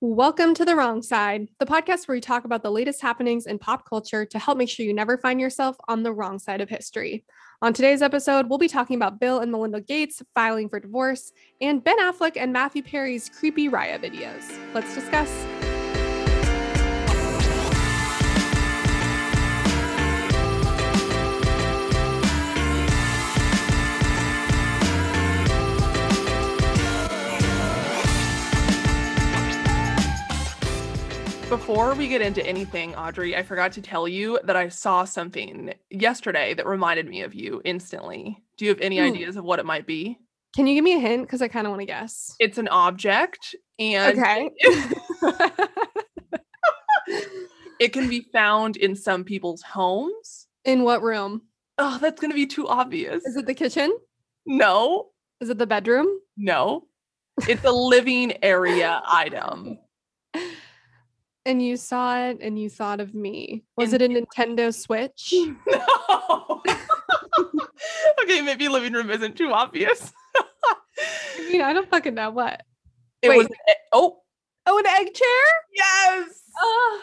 Welcome to The Wrong Side, the podcast where we talk about the latest happenings in pop culture to help make sure you never find yourself on the wrong side of history. On today's episode, we'll be talking about Bill and Melinda Gates filing for divorce and Ben Affleck and Matthew Perry's creepy Raya videos. Let's discuss. Before we get into anything, Audrey, I forgot to tell you that I saw something yesterday that reminded me of you instantly. Do you have any Ooh. ideas of what it might be? Can you give me a hint? Because I kind of want to guess. It's an object and Okay. it can be found in some people's homes. In what room? Oh, that's going to be too obvious. Is it the kitchen? No, Is it the bedroom? no. It's a living area item. And you saw it and you thought of me. Was In- it a Nintendo Switch? No. okay, maybe living room isn't too obvious. I mean, I don't fucking know what. It was Wait. an e- oh Oh, an egg chair? yes. Oh,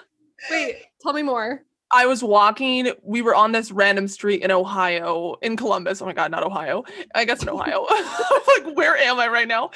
wait, tell me more. I was walking. We were on this random street in Ohio, in Columbus. Oh my God, not Ohio. I guess in Ohio. like, where am I right now?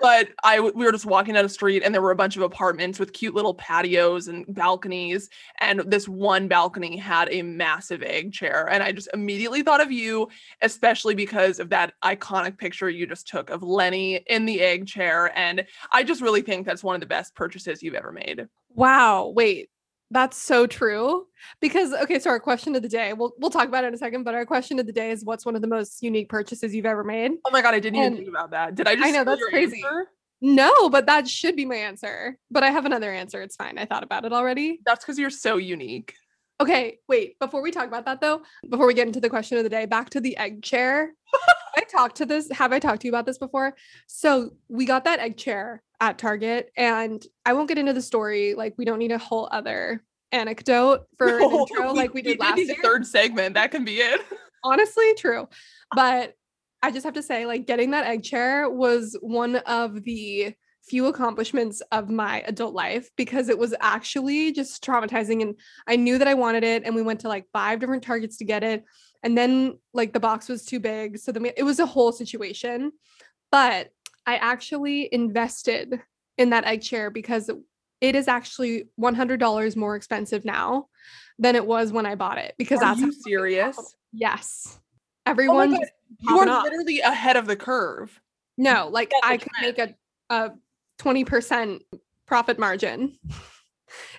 But I, we were just walking down a street, and there were a bunch of apartments with cute little patios and balconies. And this one balcony had a massive egg chair, and I just immediately thought of you, especially because of that iconic picture you just took of Lenny in the egg chair. And I just really think that's one of the best purchases you've ever made. Wow, wait. That's so true. Because okay, so our question of the day, we'll we'll talk about it in a second, but our question of the day is what's one of the most unique purchases you've ever made? Oh my God, I didn't even think about that. Did I just? know, that's crazy. answer? No, but that should be my answer. But I have another answer. It's fine. I thought about it already. That's because you're so unique. Okay, wait. Before we talk about that though, before we get into the question of the day, back to the egg chair. I talked to this. Have I talked to you about this before? So we got that egg chair at Target, and I won't get into the story. Like we don't need a whole other anecdote for an No, intro, like we did did last need year. a third segment. That can be it. Honestly, true. But I just have to say, like getting that egg chair was one of the few accomplishments of my adult life because it was actually just traumatizing and I knew that I wanted it and we went to like five different targets to get it and then like the box was too big so then we, it was a whole situation but I actually invested in that egg chair because it is actually $100 more expensive now than it was when I bought it because Are that's you serious? Yes. Oh my Everyone's God, You are literally ahead of the curve. No, like That's I could make a a 20% profit margin if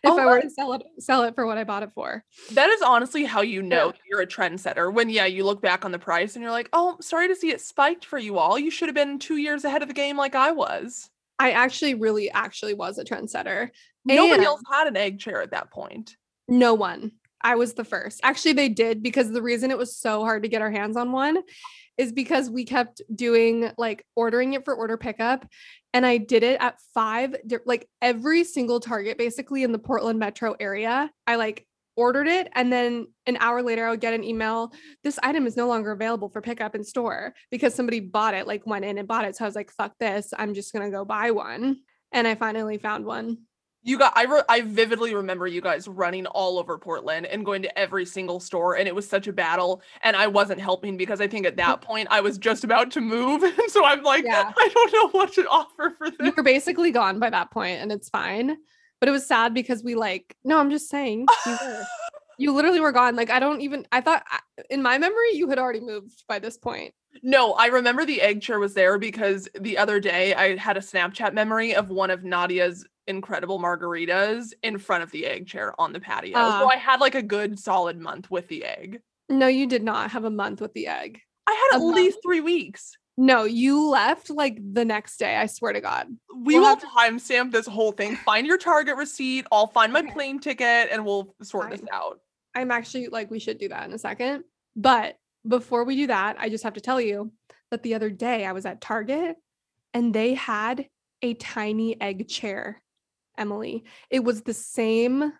Oh I were to sell it sell it for what I bought it for. That is honestly how you know Yeah. you're a trendsetter. When yeah, you look back on the price and you're like, oh, sorry to see it spiked for you all. You should have been two years ahead of the game like I was. I actually really actually was a trendsetter. Nobody And- else had an egg chair at that point. No one. I was the first. Actually, they did because the reason it was so hard to get our hands on one is because we kept doing like ordering it for order pickup. And I did it at five, like every single Target basically in the Portland metro area. I like ordered it. And then an hour later, I would get an email this item is no longer available for pickup in store because somebody bought it, like went in and bought it. So I was like, fuck this. I'm just going to go buy one. And I finally found one. You got I re- I vividly remember you guys running all over Portland and going to every single store and it was such a battle and I wasn't helping because I think at that mm-hmm. point I was just about to move and so I'm like Yeah. I don't know what to offer for this. you this. were basically gone by that point and it's fine but it was sad because we like no i'm just saying you were you literally were gone like i don't even i thought in my memory you had already moved by this point No, I remember the egg chair was there because the other day I had a Snapchat memory of one of Nadia's incredible margaritas in front of the egg chair on the patio. Ah. so I had like a good solid month with the egg. no you did not have a month with the egg I had at A least 3 weeks. no you left like the next day i swear to god We We'll will to- timestamp this whole thing. Find your Target receipt. I'll find my plane ticket and we'll sort this out. i'm actually like we should do that in a second but before we do that i just have to tell you that the other day i was at target and they had a tiny egg chair emily it was the same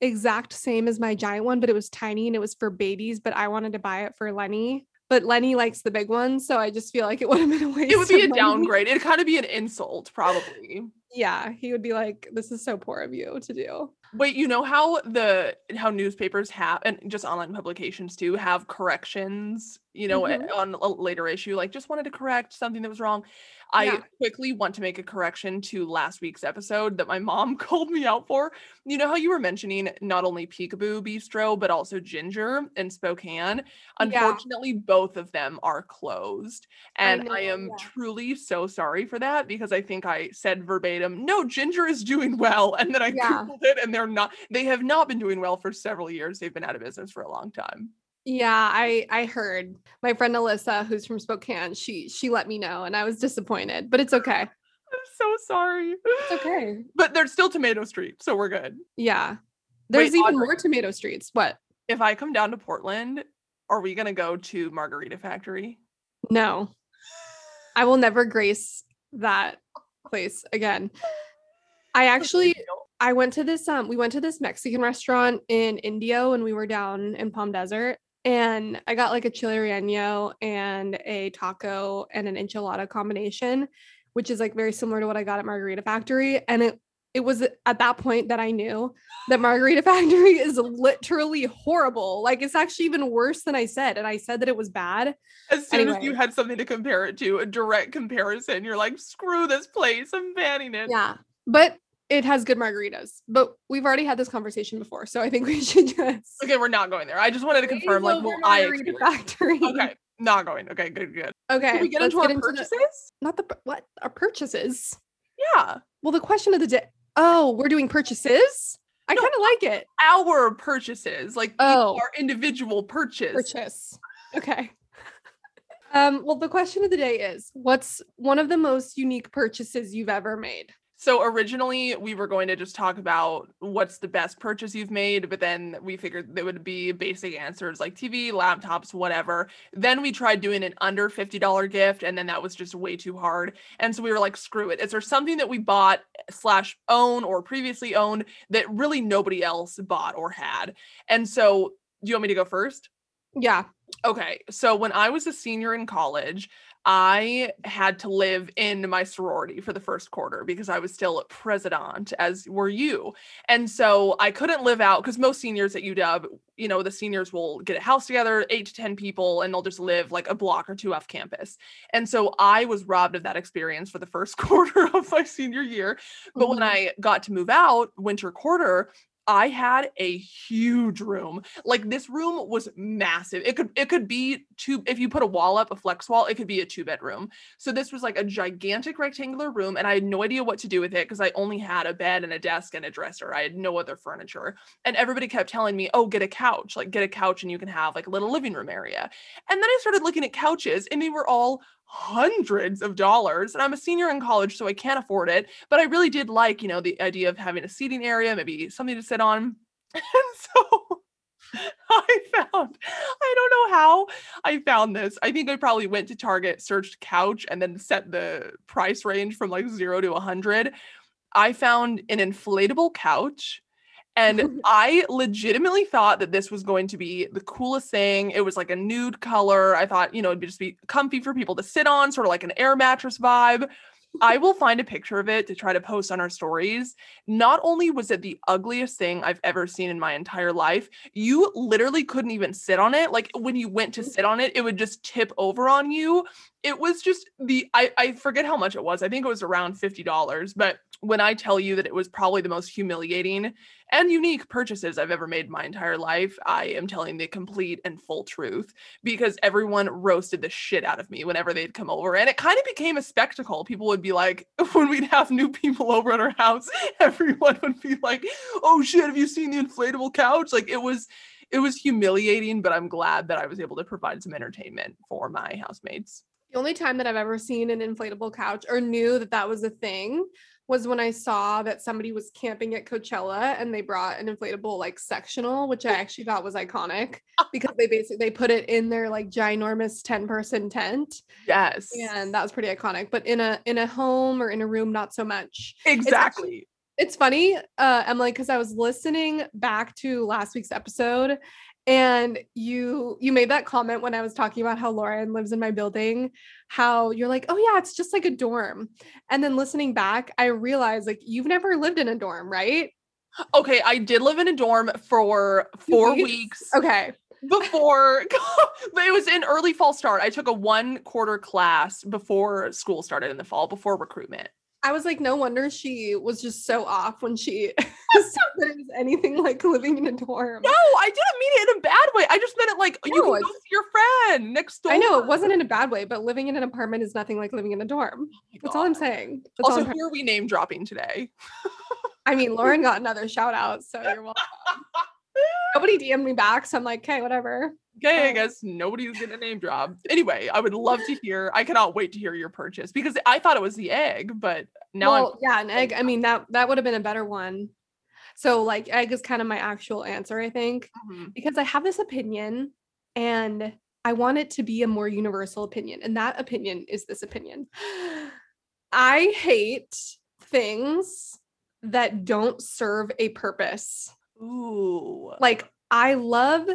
exact same as my giant one, but it was tiny and it was for babies. But I wanted to buy it for Lenny. But Lenny likes the big one, so I just feel like it would have been a waste. It would be a money. downgrade. It'd kind of be an insult, probably. Yeah, he would be like, "This is so poor of you to do." Wait, you know how the how newspapers have and just online publications too have corrections, you know, Mhm. on a later issue, like just wanted to correct something that was wrong. I Yeah. quickly want to make a correction to last week's episode that my mom called me out for. You know how you were mentioning not only Peekaboo Bistro, but also Ginger in Spokane? Unfortunately, both of them are closed. And I, know, am yeah. truly so sorry for that because I think I said verbatim, no, Ginger is doing well. And then I Yeah. Googled it and they're not, they have not been doing well for several years. They've been out of business for a long time. Yeah, I I heard my friend Alyssa, who's from Spokane. She she let me know, and I was disappointed, but it's okay. I'm so sorry. It's okay. But there's still Tomato Street, so we're good. Yeah, there's Wait, even Audrey. more tomato streets. What? If I come down to Portland, are we gonna go to Margarita Factory? No, I will never grace that place again. I actually I went to this um we went to this Mexican restaurant in Indio when we were down in Palm Desert and I got like a chile relleno and a taco and an enchilada combination which is like very similar to what I got at Margarita Factory and it it was at that point that I knew that Margarita Factory is literally horrible. Like it's actually even worse than I said and I said that it was bad. As soon as you had something to compare it to, a direct comparison, you're like, screw this place, I'm banning it. Yeah. But it has good margaritas. But we've already had this conversation before, so I think we should just Okay, we're not going there. I just wanted to confirm, like, will I Factory. Okay, not going. Okay, good, good. Okay. Can we get into our the- purchases? not the what our purchases. Yeah, Well, the question of the day. Oh, we're doing purchases. I No, kind of like it. our purchases, like Oh. our individual purchase. Purchase. Okay. Um, well, the question of the day is what's one of the most unique purchases you've ever made? So originally we were going to just talk about what's the best purchase you've made, but then we figured there would be basic answers like TV, laptops, whatever. Then we tried doing an under $50 gift, and then that was just way too hard. And so we were like, screw it. Is there something that we bought slash own or previously owned that really nobody else bought or had? And so do you want me to go first? Yeah. Okay, so when I was a senior in college, I had to live in my sorority for the first quarter because I was still president, as were you. And so I couldn't live out because most seniors at UW, you know, the seniors will get a house together, eight to 10 people, and they'll just live like a block or two off campus. And so I was robbed of that experience for the first quarter of my senior year. But when Mhm. I got to move out winter quarter, I had a huge room. Like this room was massive. It could it could be two if you put a wall up, a flex wall, it could be a two bedroom. So this was like a gigantic rectangular room and I had no idea what to do with it because I only had a bed and a desk and a dresser. I had no other furniture. And everybody kept telling me, "Oh, get a couch. Like get a couch and you can have like a little living room area." And then I started looking at couches and they were all hundreds of dollars and i'm a senior in college so i can't afford it but i really did like you know the idea of having a seating area maybe something to sit on and so i found i don't know how i found this i think i probably went to target searched couch and then set the price range from like 0 to a 100 i found an inflatable couch and I legitimately thought that this was going to be the coolest thing. It was like a nude color. I thought, you know, it'd be just be comfy for people to sit on, sort of like an air mattress vibe. I will find a picture of it to try to post on our stories. Not only was it the ugliest thing I've ever seen in my entire life, you literally couldn't even sit on it. Like when you went to mm. sit on it, it would just tip over on you. It was just the I, I forget how much it was. I think it was around $50. But when I tell you that it was probably the most humiliating and unique purchases I've ever made my entire life, I am telling the complete and full truth because everyone roasted the shit out of me whenever they'd come over. And it kind of became a spectacle. People would be like, when we'd have new people over at our house, everyone would be like, oh shit, have you seen the inflatable couch? Like it was. It was humiliating, but I'm glad that I was able to provide some entertainment for my housemates. The only time that I've ever seen an inflatable couch or knew that that was a thing was when I saw that somebody was camping at Coachella and they brought an inflatable like sectional, which I actually thought was iconic because they basically they put it in their like ginormous 10 person tent Yes. and that was pretty iconic. But in a in a home or in a room, not so much. exactly. It's funny, uh, Emily, because I was listening back to last week's episode and you you made that comment when I was talking about how Lauren lives in my building, how you're like, "Oh yeah, it's just like a dorm." And then listening back, I realized like you've never lived in a dorm, right? Okay, I did live in a dorm for four weeks. Okay. Before, but it was in early fall start. I took a one quarter class before school started in the fall, before recruitment. I was like, no wonder she was just so off when she said that it was anything like living in a dorm. No, I didn't mean it in a bad way. I just meant it like you No, can go see your friend next door. I know it wasn't in a bad way, but living in an apartment is nothing like living in a dorm. Oh That's all I'm saying. That's Also, I'm who are we name dropping today? I mean, Lauren got another shout out, so you're welcome. Nobody DM'd me back, so I'm like, okay, whatever. Okay, I Oh. guess nobody's gonna name drop. Anyway, I would love to hear. I cannot wait to hear your purchase because I thought it was the egg, but now well, yeah, an egg. I mean, that that would have been a better one. So, like, egg is kind of my actual answer, I think, I'm. Mhm. because I have this opinion, and I want it to be a more universal opinion, and that opinion is this opinion. I hate things that don't serve a purpose. Ooh, like I love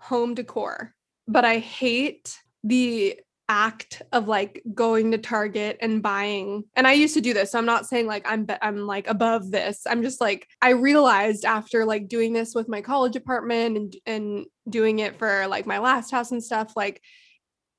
home decor, but I hate the act of like going to Target and buying. And I used to do this. So I'm not saying like I'm I'm like above this. I'm just like I realized after like doing this with my college apartment and and doing it for like my last house and stuff like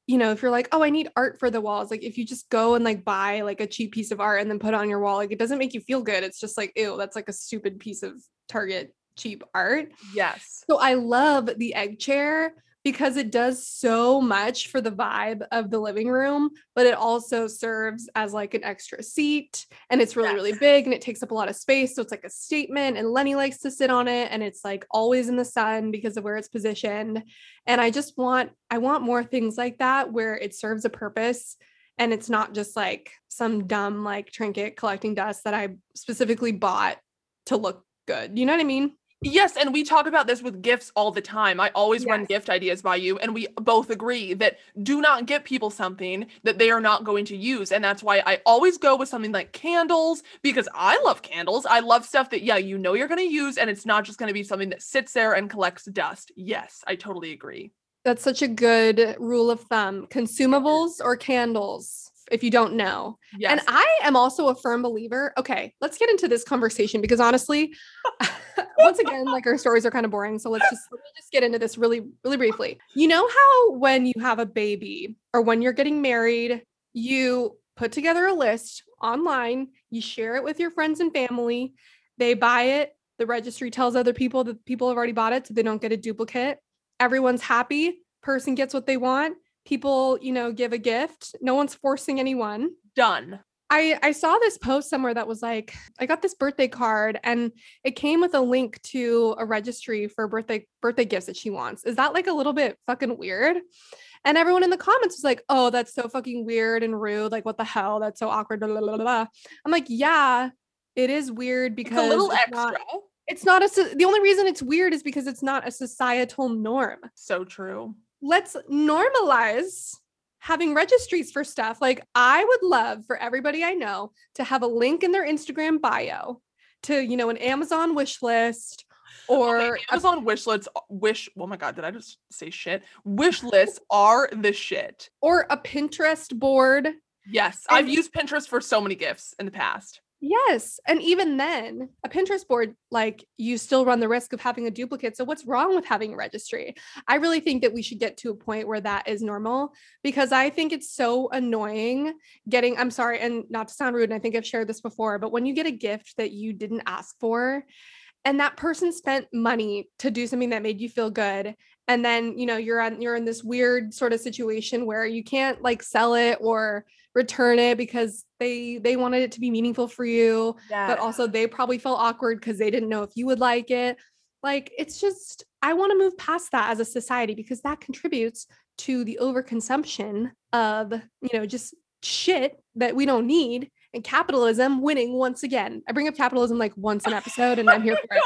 you know, if you're like, oh, I need art for the walls, like if you just go and like buy like a cheap piece of art and then put it on your wall, like it doesn't make you feel good. It's just like, ew, that's like a stupid piece of Target cheap art. yes. So I love the egg chair because it does so much for the vibe of the living room, but it also serves as like an extra seat and it's really, really big and it takes up a lot of space. So it's like a statement. And Lenny likes to sit on it and it's like always in the sun because of where it's positioned. And I just want, I want more things like that where it serves a purpose and it's not just like some dumb like trinket collecting dust that I specifically bought to look good. You know what I mean? Yes, and we talk about this with gifts all the time. I always run gift ideas by you, and we both agree that do not get people something that they are not going to use. And that's why I always go with something like candles because I love candles. I love stuff that, yeah, you know you're going to use, and it's not just going to be something that sits there and collects dust. Yes, I totally agree. That's such a good rule of thumb. Consumables or candles, if you don't know. Yes. And I am also a firm believer. Okay, let's get into this conversation because honestly, once again, like our stories are kind of boring. So let's just let just get into this really, really briefly. You know how when you have a baby or when you're getting married, you put together a list online, you share it with your friends and family, they buy it, the registry tells other people that people have already bought it so they don't get a duplicate. Everyone's happy, person gets what they want, people, you know, give a gift. No one's forcing anyone. Done. I I saw this post somewhere that was like, I got this birthday card and it came with a link to a registry for birthday birthday gifts that she wants. Is that like a little bit fucking weird? And everyone in the comments was like, "Oh, that's so fucking weird and rude. Like, what the hell? That's so awkward." Blah, blah, blah. I'm like, "Yeah, it is weird because It's a little extra. Not, it's not a. The only reason it's weird is because it's not a societal norm. so true. Let's normalize having registries for stuff. Like I would love for everybody I know to have a link in their Instagram bio to, you know, an Amazon wish list oh, or Okay, a- Amazon wish lists, uh, wish, oh my God, did I just say shit? Wish lists are the shit. or a Pinterest board. Yes, I've used Pinterest for so many gifts in the past. Yes. And even then, a Pinterest board, like you still run the risk of having a duplicate. So, what's wrong with having a registry? I really think that we should get to a point where that is normal because I think it's so annoying getting, I'm sorry, and not to sound rude, and I think I've shared this before, but when you get a gift that you didn't ask for, and that person spent money to do something that made you feel good and then you know you're on you're in this weird sort of situation where you can't like sell it or return it because they they wanted it to be meaningful for you Yeah. but also they probably felt awkward because they didn't know if you would like it. Like it's just i want to move past that as a society because that contributes to the overconsumption of you know just shit that we don't need and capitalism winning once again. I bring up capitalism like once an episode and i'm here for it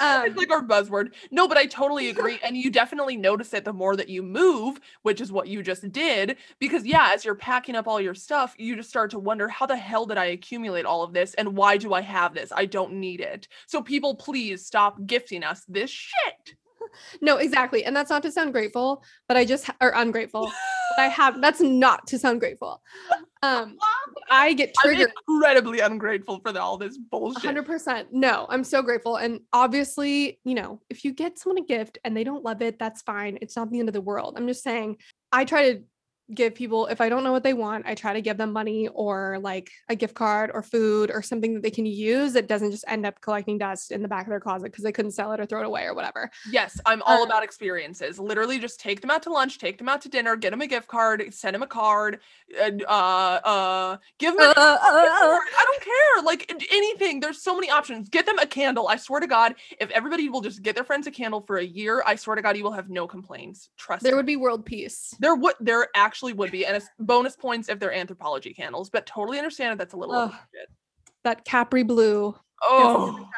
um, it's like our buzzword. No, but I totally agree. And you definitely notice it the more that you move, which is what you just did. Because, yeah, as you're packing up all your stuff, you just start to wonder how the hell did I accumulate all of this? And why do I have this? I don't need it. So, people, please stop gifting us this shit. no, exactly. And that's not to sound grateful, but I just or ungrateful. but I have that's not to sound grateful. Um I get I'm incredibly ungrateful for the, all this bullshit. 100%. No, I'm so grateful. And obviously, you know, if you get someone a gift and they don't love it, that's fine. It's not the end of the world. I'm just saying, I try to give people if I don't know what they want, I try to give them money or like a gift card or food or something that they can use that doesn't just end up collecting dust in the back of their closet because they couldn't sell it or throw it away or whatever. Yes, I'm all Uh, about experiences. Literally, just take them out to lunch, take them out to dinner, get them a gift card, send them a card, uh, uh, give them. Uh, a uh, I don't care. Like anything. There's so many options. Get them a candle. I swear to God, if everybody will just get their friends a candle for a year, I swear to God, you will have no complaints. Trust there me. would be world peace. There would there actually would be, and it's bonus points if they're Anthropologie candles, but totally understand if that's a little shit. That Capri blue. Oh.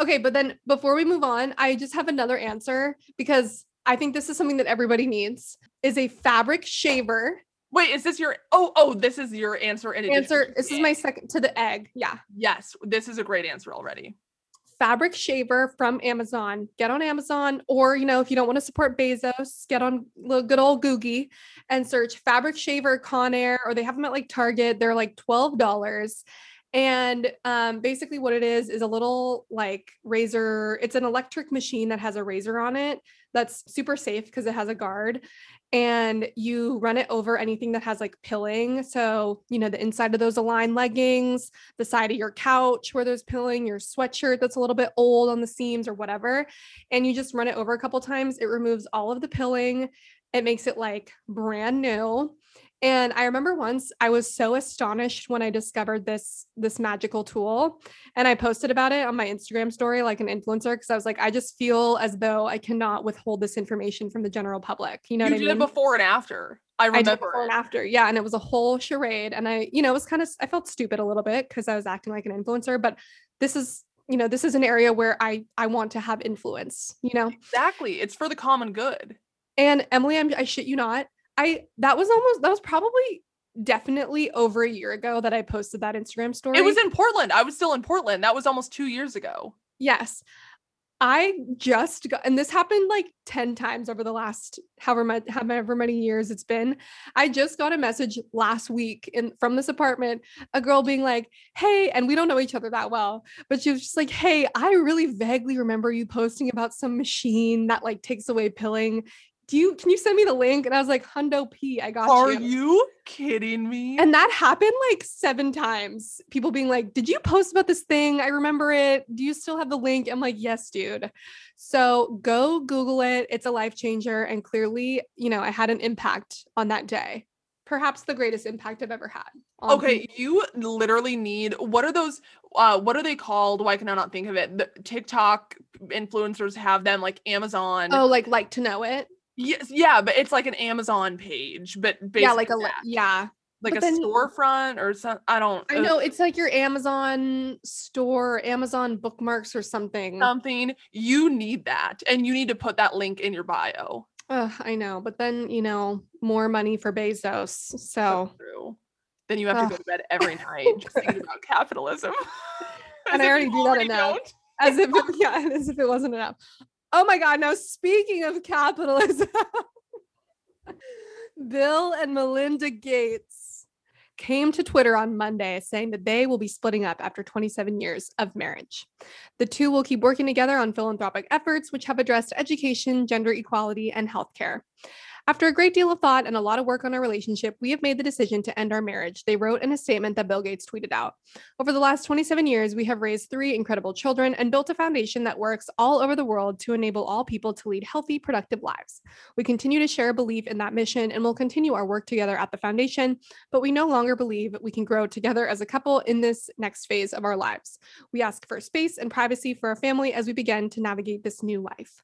Okay, but then before we move on, I just have another answer because I think this is something that everybody needs is a fabric shaver. wait, is this your oh oh this is your answer in Answer this is my second to the egg. Yeah. yes, this is a great answer already. Fabric shaver from Amazon. Get on Amazon, or you know, if you don't want to support Bezos, get on little good old Googie and search fabric shaver Conair, or they have them at like Target. They're like twelve dollars. And um, basically, what it is is a little like razor. It's an electric machine that has a razor on it. That's super safe because it has a guard. And you run it over anything that has like pilling. So, you know, the inside of those aligned leggings, the side of your couch where there's pilling, your sweatshirt that's a little bit old on the seams or whatever. And you just run it over a couple times. It removes all of the pilling. It makes it like brand new. And I remember once I was so astonished when I discovered this this magical tool and I posted about it on my Instagram story like an influencer because I was like I just feel as though I cannot withhold this information from the general public. You know you what I did mean? it before and after. I I remember. did before and after. Yeah. And it was a whole charade. And I, you know, it was kind of, I felt stupid a little bit because I was acting like an influencer, but this is, you know, this is an area where I, I want to have influence, you know? Exactly. It's for the common good. And Emily, I'm, I shit you not. I, that was almost, that was probably definitely over a year ago that I posted that Instagram story. It was in Portland. I was still in Portland. That was almost two years ago. Yes. I just got, and this happened like 10 times over the last however much, however many years it's been. I just got a message last week in from this apartment, a girl being like, Hey, and we don't know each other that well, but she was just like, Hey, I really vaguely remember you posting about some machine that like takes away pilling. Do you, can you send me the link? And I was like, Hundo P, I got Are you. Are you kidding me? And that happened like seven times. People being like, Did you post about this thing? I remember it. Do you still have the link? I'm like, Yes, dude. So go Google it. It's a life changer. And clearly, you know, I had an impact on that day. Perhaps the greatest impact I've ever had. okay, people. you literally need what are those uh what are they called? Why can I not think of it? The TikTok influencers have them like Amazon. Oh, like like to know it. Yes, yeah, but it's like an Amazon page, but basically yeah, like a that. yeah. like but a then- storefront or some I don't I uh, know it's like your Amazon store, Amazon bookmarks or something. something. You need that. And you need to put that link in your bio. Ugh, I know, but then you know, more money for Bezos. So true. Then you have to go to bed every night just thinking about capitalism. And I already do that already enough. don't. as if yeah, as if it wasn't enough. Oh my god, now speaking of capitalism, Bill and Melinda Gates came to Twitter on Monday saying that they will be splitting up after 27 years of marriage. The two will keep working together on philanthropic efforts which have addressed education, gender equality, and healthcare. After a great deal of thought and a lot of work on our relationship, we have made the decision to end our marriage, they wrote in a statement that Bill Gates tweeted out. Over the last 27 years, we have raised three incredible children and built a foundation that works all over the world to enable all people to lead healthy, productive lives. We continue to share a belief in that mission and will continue our work together at the foundation, but we no longer believe we can grow together as a couple in this next phase of our lives. We ask for space and privacy for our family as we begin to navigate this new life.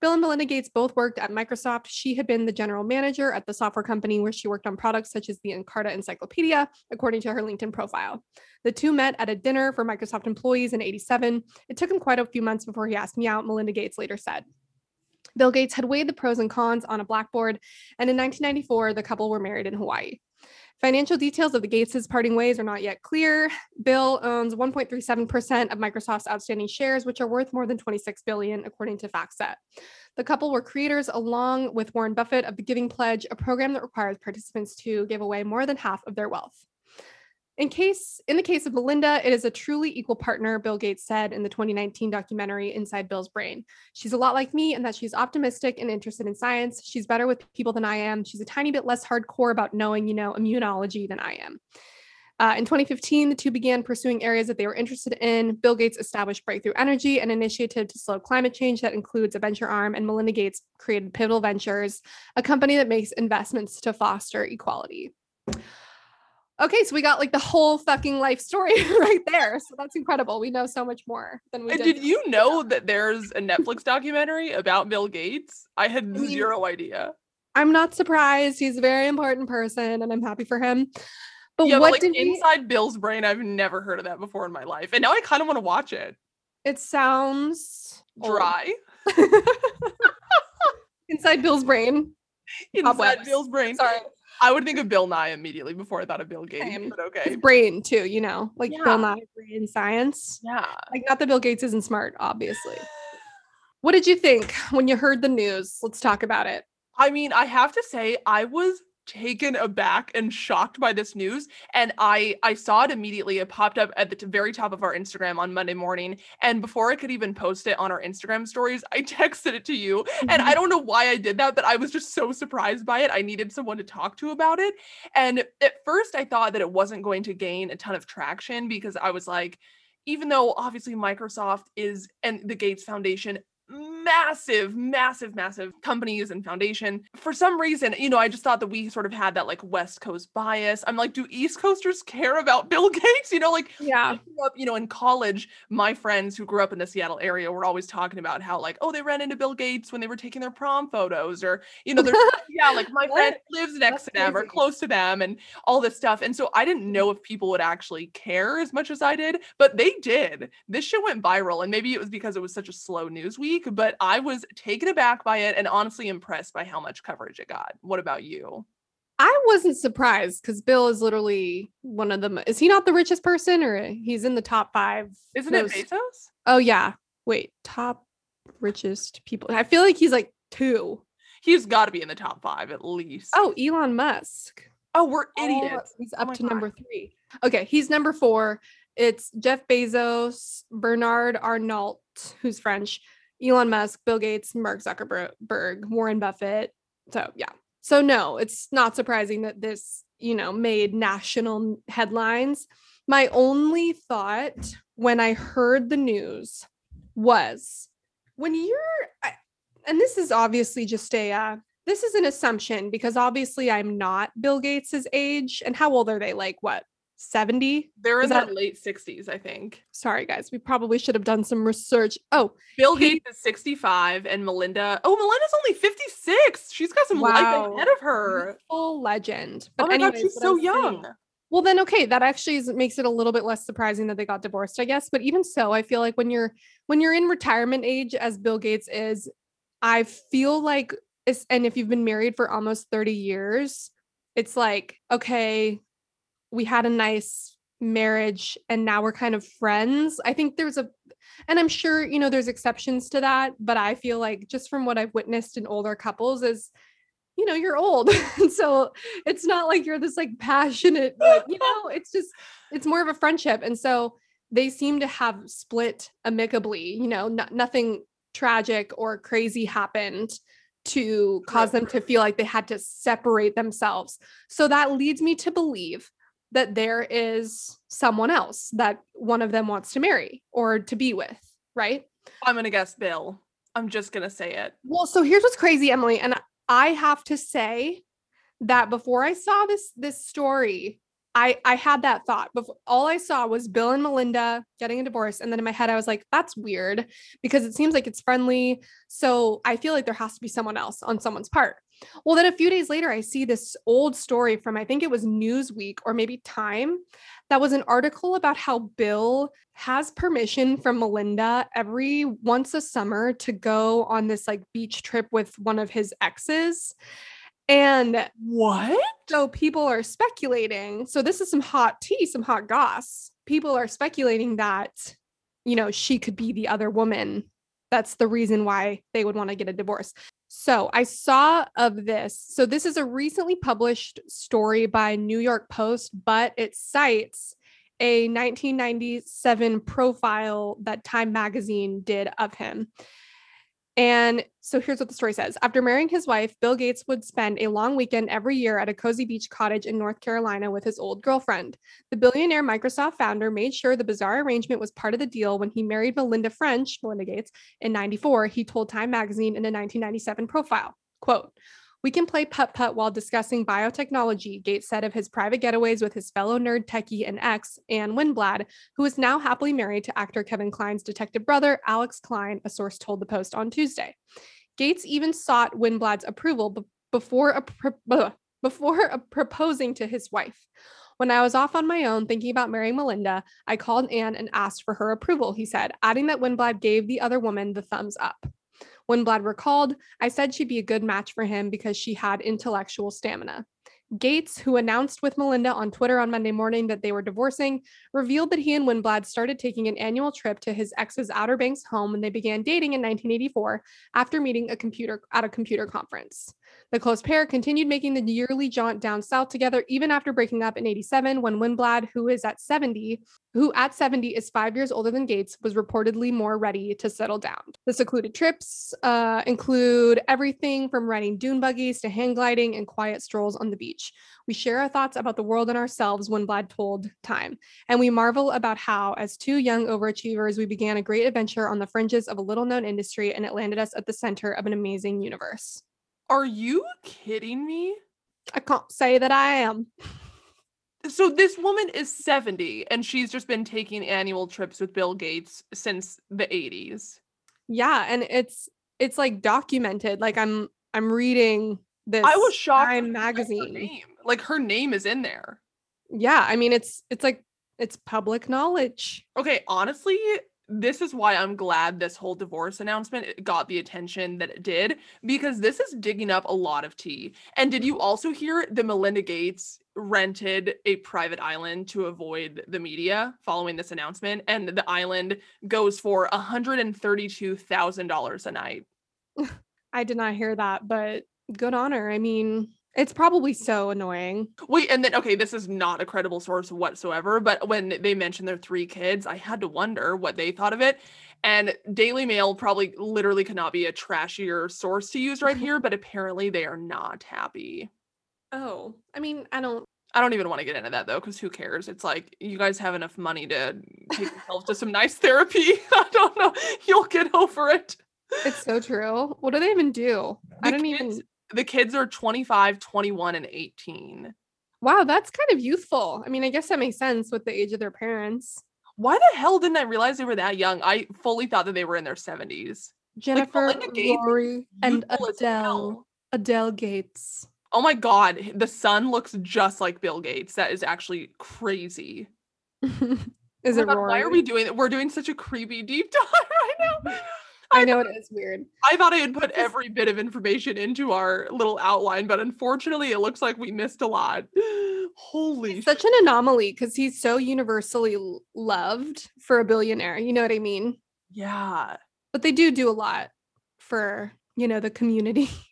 Bill and Melinda Gates both worked at Microsoft. She had been the general manager at the software company where she worked on products such as the Encarta Encyclopedia, according to her LinkedIn profile. The two met at a dinner for Microsoft employees in 87. It took him quite a few months before he asked me out, Melinda Gates later said. Bill Gates had weighed the pros and cons on a blackboard, and in 1994, the couple were married in Hawaii. Financial details of the Gates' parting ways are not yet clear. Bill owns 1.37% of Microsoft's outstanding shares, which are worth more than 26 billion, according to FactSet. The couple were creators, along with Warren Buffett, of the Giving Pledge, a program that requires participants to give away more than half of their wealth. In case in the case of Melinda, it is a truly equal partner, Bill Gates said in the 2019 documentary Inside Bill's Brain. She's a lot like me in that she's optimistic and interested in science. She's better with people than I am. She's a tiny bit less hardcore about knowing, you know, immunology than I am. Uh, in 2015, the two began pursuing areas that they were interested in. Bill Gates established Breakthrough Energy, an initiative to slow climate change that includes a venture arm, and Melinda Gates created Pivotal Ventures, a company that makes investments to foster equality. Okay, so we got like the whole fucking life story right there. So that's incredible. We know so much more than we And did. did you know that there's a Netflix documentary about Bill Gates? I had mean- zero idea. I'm not surprised. He's a very important person and I'm happy for him. But yeah, what but like inside Bill's brain, I've never heard of that before in my life. And now I kind of want to watch it. it sounds. Dry. Inside Bill's brain. Inside Bill's brain. Sorry. I would think of Bill Nye immediately before I thought of Bill Gates. Same. But okay. His brain too, you know, like Yeah. Bill Nye brain science. Yeah. Like not that Bill Gates isn't smart, obviously. What did you think when you heard the news? Let's talk about it. I mean, I have to say, I was taken aback and shocked by this news and i i saw it immediately it popped up at the t- very top of our instagram on monday morning and before i could even post it on our instagram stories i texted it to you and I mm-hmm. don't know why I did that, but I was just so surprised by it. I needed someone to talk to about it. And at first, I thought that it wasn't going to gain a ton of traction because I was like, even though obviously Microsoft is and the Gates Foundation massive massive massive companies and foundation for some reason you know i just thought that we sort of had that like west coast bias i'm like do east coasters care about bill gates you know like yeah. Up, you know, in college, my friends who grew up in the Seattle area were always talking about how, like, oh, they ran into Bill Gates when they were taking their prom photos, or you know, there's yeah, like my friend lives next That's to them or close to them, and all this stuff. And so I didn't mm. know if people would actually care as much as I did, but they did. This shit went viral, and maybe it was because it was such a slow news week, but I was taken aback by it and honestly impressed by how much coverage it got. What about you? I wasn't surprised because Bill is literally one of the. Is he not the richest person or he's in the top five? Isn't most- it Bezos? Oh, yeah. Wait, top richest people. I feel like he's like two. He's got to be in the top five at least. Oh, Elon Musk. oh we're Oh, idiots. he's Oh up my to God. number three. Okay, he's number four. It's Jeff Bezos, Bernard Arnault, who's French, Elon Musk, Bill Gates, Mark Zuckerberg, Warren Buffett. So yeah. So no, it's not surprising that this, you know, made national headlines. My only thought when I heard the news was when you're and this is obviously just a uh, this is an assumption because obviously I'm not Bill Gates's age. And how old are they? Like what? 70? They're Is in their that- late 60s, I think. Sorry guys, we probably should have done some research. Oh, Bill He- Gates is 65 and Melinda, oh, Melinda's only 56. She's got some life ahead of her. full legend. Oh my god, she's so was saying- young. Well, then okay, that actually is, makes it a little bit less surprising that they got divorced, I guess. But even so, I feel like when you're when you're in retirement age, as Bill Gates is, I feel like, it's, and if you've been married for almost thirty years, it's like okay, we had a nice marriage, and now we're kind of friends. I think there's a, and I'm sure you know there's exceptions to that, but I feel like just from what I've witnessed in older couples is you know you're old. So it's not like you're this like passionate like, you know it's just it's more of a friendship. And so they seem to have split amicably you know no, nothing tragic or crazy happened to cause them to feel like they had to separate themselves. So that leads me to believe that there is someone else that one of them wants to marry or to be with right I'm going to guess Bill. I'm just going to say it. well, so here's what's crazy, Emily, and I have to say that before I saw this this story, I I had that thought. Before all I saw was Bill and Melinda getting a divorce, and then in my head I was like, "That's weird," because it seems like it's friendly. So I feel like there has to be someone else on someone's part. Well, then a few days later, I see this old story from I think it was Newsweek or maybe Time that was an article about how Bill has permission from Melinda every once a summer to go on this like beach trip with one of his exes. And What? so people are speculating. So this is some hot tea, some hot goss. People are speculating that, you know, she could be the other woman. That's the reason why they would want to get a divorce. So I saw of this. So this is a recently published story by New York Post, but it cites a 1997 profile that Time magazine did of him. And so here's what the story says. After marrying his wife, Bill Gates would spend a long weekend every year at a cozy beach cottage in North Carolina with his old girlfriend. The billionaire Microsoft founder made sure the bizarre arrangement was part of the deal when he married Melinda French, Melinda Gates, in 94. He told Time magazine in a 1997 profile, quote, we can play putt putt while discussing biotechnology, Gates said of his private getaways with his fellow nerd techie and ex, Ann Winblad, who is now happily married to actor Kevin Kline's detective brother, Alex Kline, a source told the Post on Tuesday. Gates even sought Winblad's approval b- before, a pro- before a proposing to his wife. When I was off on my own thinking about marrying Melinda, I called Ann and asked for her approval, he said, adding that Winblad gave the other woman the thumbs up. Winblad recalled, I said she'd be a good match for him because she had intellectual stamina. Gates, who announced with Melinda on Twitter on Monday morning that they were divorcing, revealed that he and Winblad started taking an annual trip to his ex's Outer Banks home when they began dating in 1984 after meeting a computer at a computer conference. The close pair continued making the yearly jaunt down south together even after breaking up in 87 when Winblad, who is at 70, who at 70 is 5 years older than Gates, was reportedly more ready to settle down. The secluded trips uh, include everything from riding dune buggies to hang gliding and quiet strolls on the beach. We share our thoughts about the world and ourselves, Winblad told Time, and we marvel about how, as two young overachievers, we began a great adventure on the fringes of a little known industry and it landed us at the center of an amazing universe. Are you kidding me? I can't say that I am. So this woman is 70 and she's just been taking annual trips with Bill Gates since the 80s. Yeah, and it's it's like documented. Like I'm I'm reading this I was shocked Time read her magazine. name. Like her name is in there. Yeah, I mean it's it's like it's public knowledge. Okay, honestly, this is why I'm glad this whole divorce announcement got the attention that it did because this is digging up a lot of tea. And did you mm-hmm. also hear that Melinda Gates rented a private island to avoid the media following this announcement? And the island goes for $132,000 a night. I did not hear that, but good on her. I mean, it's probably so annoying. Wait, and then okay, this is not a credible source whatsoever, but when they mentioned their three kids, I had to wonder what they thought of it. And Daily Mail probably literally could not be a trashier source to use right here, but apparently they are not happy. Oh, I mean, I don't I don't even want to get into that though, because who cares? It's like you guys have enough money to take yourself to some nice therapy. I don't know. You'll get over it. it's so true. What do they even do? I don't kids- even The kids are 25, 21, and 18. Wow, that's kind of youthful. I mean, I guess that makes sense with the age of their parents. Why the hell didn't I realize they were that young? I fully thought that they were in their 70s. Jennifer, Gates, Rory, and Adele. Adele Gates. Oh my god, the son looks just like Bill Gates. That is actually crazy. Is Oh it God, why are we doing it? We're doing such a creepy deep dive right now. I know it is weird. I thought I had put every bit of information into our little outline, but unfortunately, it looks like we missed a lot. Holy He's such an anomaly because he's so universally loved for a billionaire. You know what I mean? yeah, But they do do a lot for, you know, the community.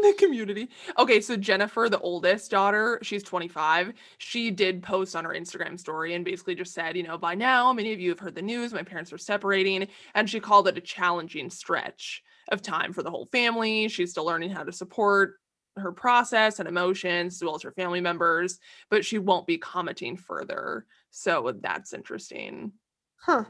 the community. Okay, so Jennifer, the oldest daughter, she's 25. She did post on her Instagram story and basically just said, you know, by now, many of you have heard the news. My parents are separating. And she called it a challenging stretch of time for the whole family. She's still learning how to support her process and emotions as well as her family members, but she won't be commenting further. So that's interesting. Huh.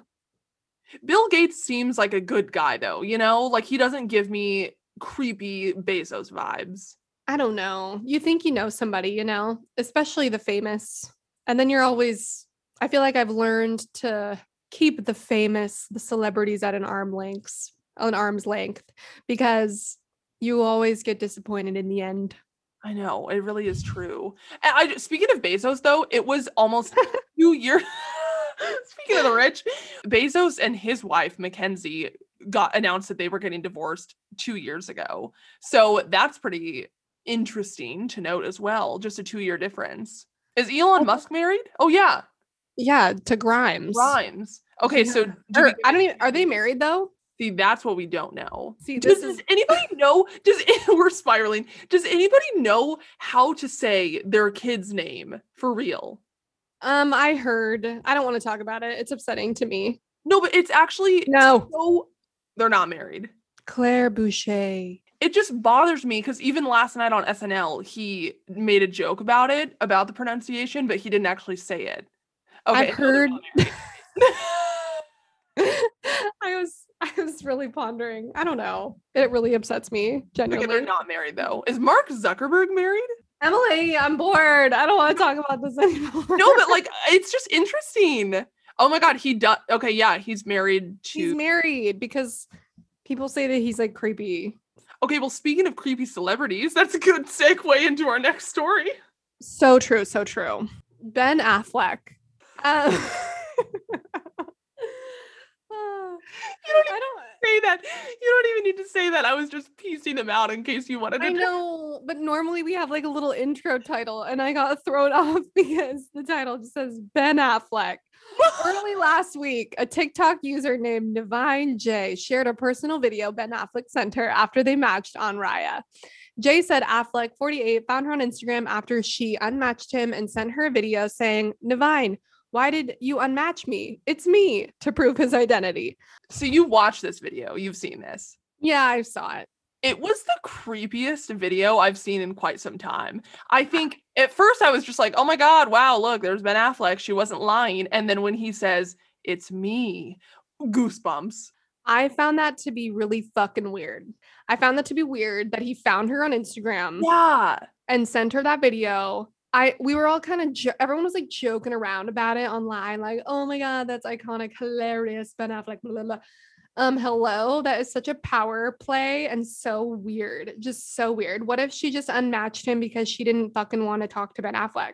Bill Gates seems like a good guy, though, you know, like he doesn't give me creepy Bezos vibes. I don't know. You think you know somebody, you know, especially the famous. And then you're always, I feel like I've learned to keep the famous, the celebrities at an arm length, an arm's length, because you always get disappointed in the end. I know it really is true. And I speaking of Bezos though, it was almost two years. speaking of the rich, Bezos and his wife Mackenzie got announced that they were getting divorced two years ago. So that's pretty interesting to note as well. Just a two year difference. Is Elon Musk married? Oh yeah, Yeah, to Grimes. Grimes. Okay, so do Or, we- I don't even. Are they married though? see that's what we don't know. See, Does, is does anybody know? Does we're spiraling? Does anybody know how to say their kid's name for real? um. I heard. I don't want to talk about it. It's upsetting to me. No, but it's actually No. so they're not married. Claire Boucher. It just bothers me because even last night on SNL, he made a joke about it, about the pronunciation, but he didn't actually say it. I've heard- I was. I was really pondering. I don't know. It really upsets me. okay, Genuinely. they're not married though. Is Mark Zuckerberg married? Emily, I'm bored. I don't want to talk about this anymore. No, but like it's just interesting. Oh my god, he does. Okay, yeah, he's married to. he's married because people say that he's like creepy. okay, well, speaking of creepy celebrities, that's a good segue into our next story. So true, so true. Ben Affleck. Um, You don't I don't. say that. You don't even need to say that. I was just piecing them out in case you wanted to. I know, but normally we have like a little intro title, and I got thrown off because the title just says Ben Affleck. Early last week, a TikTok user named Nivine Jay shared a personal video Ben Affleck sent her after they matched on Raya. Jay said Affleck, 48, found her on Instagram after she unmatched him and sent her a video saying, Nivine, why did you unmatch me? It's me to prove his identity. So you watched this video. You've seen this. Yeah, I saw it. It was the creepiest video I've seen in quite some time. I ah. think at first I was just like, oh my God, wow, look, there's Ben Affleck. She wasn't lying. And then when he says, it's me, goosebumps. I found that to be really fucking weird. I found that to be weird that he found her on Instagram Yeah. and sent her that video. I we were all kind of jo- everyone was like joking around about it online, like, oh my god, that's iconic, hilarious, Ben Affleck, blah blah blah. Um, hello, that is such a power play and so weird, just so weird. What if she just unmatched him because she didn't fucking want to talk to Ben Affleck?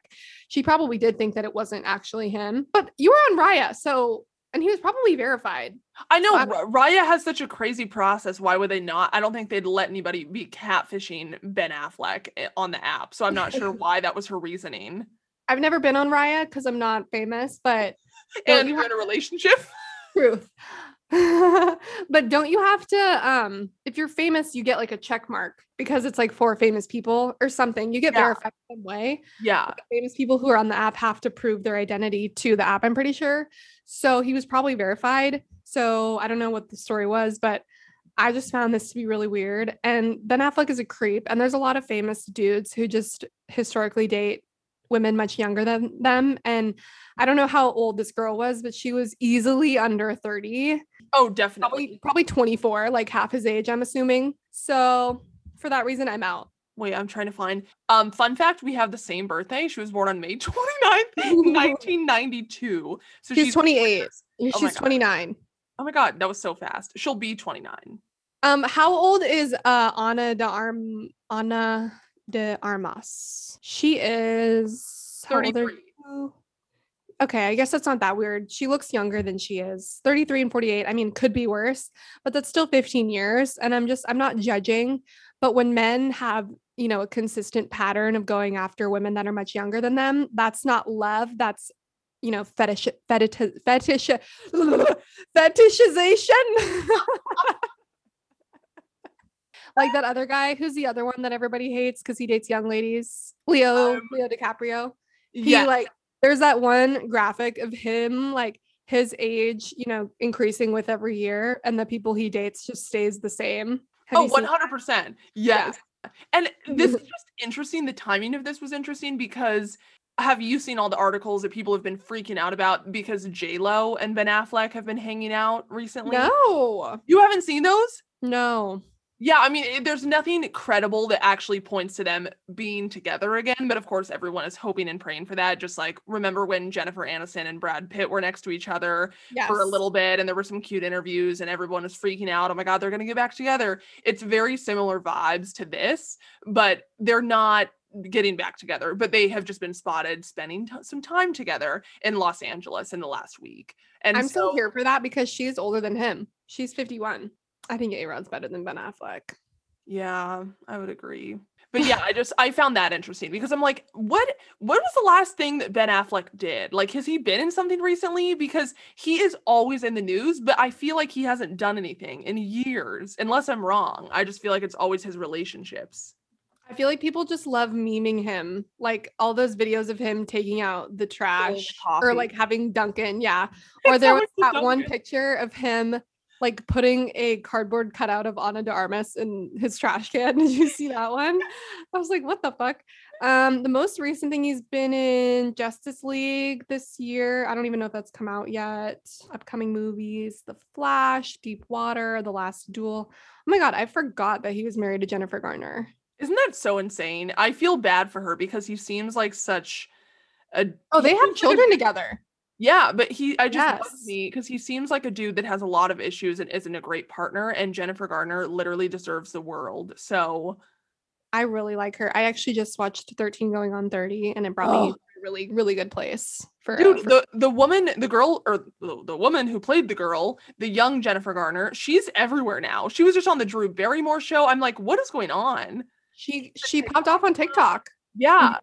She probably did think that it wasn't actually him, but you were on Raya, so and he was probably verified. I know I- Raya has such a crazy process. Why would they not? I don't think they'd let anybody be catfishing Ben Affleck on the app. So I'm not sure why that was her reasoning. I've never been on Raya because I'm not famous, but And you you're in a relationship. truth. but don't you have to um if you're famous you get like a check mark because it's like for famous people or something you get Yeah. verified some way Yeah. famous people who are on the app have to prove their identity to the app i'm pretty sure so he was probably verified. So i don't know what the story was but i just found this to be really weird. And ben affleck is a creep and there's a lot of famous dudes who just historically date women much younger than them. And i don't know how old this girl was but she was easily under 30 Oh, definitely. probably probably 24 like half his age i'm assuming. So for that reason i'm out Wait, I'm trying to find. Um, fun fact: we have the same birthday. She was born on May 29th, 1992. So She's 28. Oh she's 29 Oh my god, that was so fast. She'll be 29. um how old is uh ana de arm ana de armas she is how old are 33. you? okay i guess that's not that weird she looks younger than she is 33 and 48 i mean could be worse but that's still 15 years and i'm just i'm not judging but when men have you know a consistent pattern of going after women that are much younger than them that's not love that's you know fetish fetish fetish fetishization. Like that other guy who's the other one that everybody hates because he dates young ladies? Leo Um, leo dicaprio. He Yeah. like there's that one graphic of him like his age you know increasing with every year and the people he dates just stays the same Have Oh, you seen that? 100%. Yes. And this is just interesting. The timing of this was interesting because have you seen all the articles that people have been freaking out about because J Lo and Ben Affleck have been hanging out recently? no You haven't seen those? no Yeah, I mean, it- there's nothing credible that actually points to them being together again. But of course, everyone is hoping and praying for that. Just like remember when Jennifer Aniston and Brad Pitt were next to each other yes. for a little bit and there were some cute interviews and everyone was freaking out oh my god they're going to get back together it's very similar vibes to this but they're not getting back together but they have just been spotted spending t- some time together in los angeles in the last week and i'm so so here for that because she's older than him she's 51 i think a rod's better than ben affleck Yeah, I would agree. But yeah, I just I found that interesting because I'm like, what what was the last thing that Ben Affleck did? Like, has he been in something recently? Because he is always in the news, but I feel like he hasn't done anything in years, unless I'm wrong. I just feel like it's always his relationships. I feel like people just love memeing him, like all those videos of him taking out the trash or like having Dunkin, yeah. Or there was that one picture of him like putting a cardboard cutout of Ana de Armas in his trash can. Did you see that one? I was like, what the fuck? Um, the most recent thing he's been in Justice League this year. I don't even know if that's come out yet. Upcoming movies: The Flash, Deep Water, The Last Duel. Oh my god, I forgot that he was married to Jennifer Garner. Isn't that so insane? I feel bad for her because he seems like such a Oh, they have children together. Yeah, but he I just yes. me because he seems like a dude that has a lot of issues and isn't a great partner. And Jennifer Garner literally deserves the world. So I really like her. I actually just watched 13 going on 30 and it brought oh. me a really, really good place for dude. Uh, for- the the woman, the girl, or the, the woman who played the girl, the young Jennifer Garner, she's everywhere now. She was just on the Drew Barrymore show. I'm like, what is going on? She she popped off on TikTok. Yeah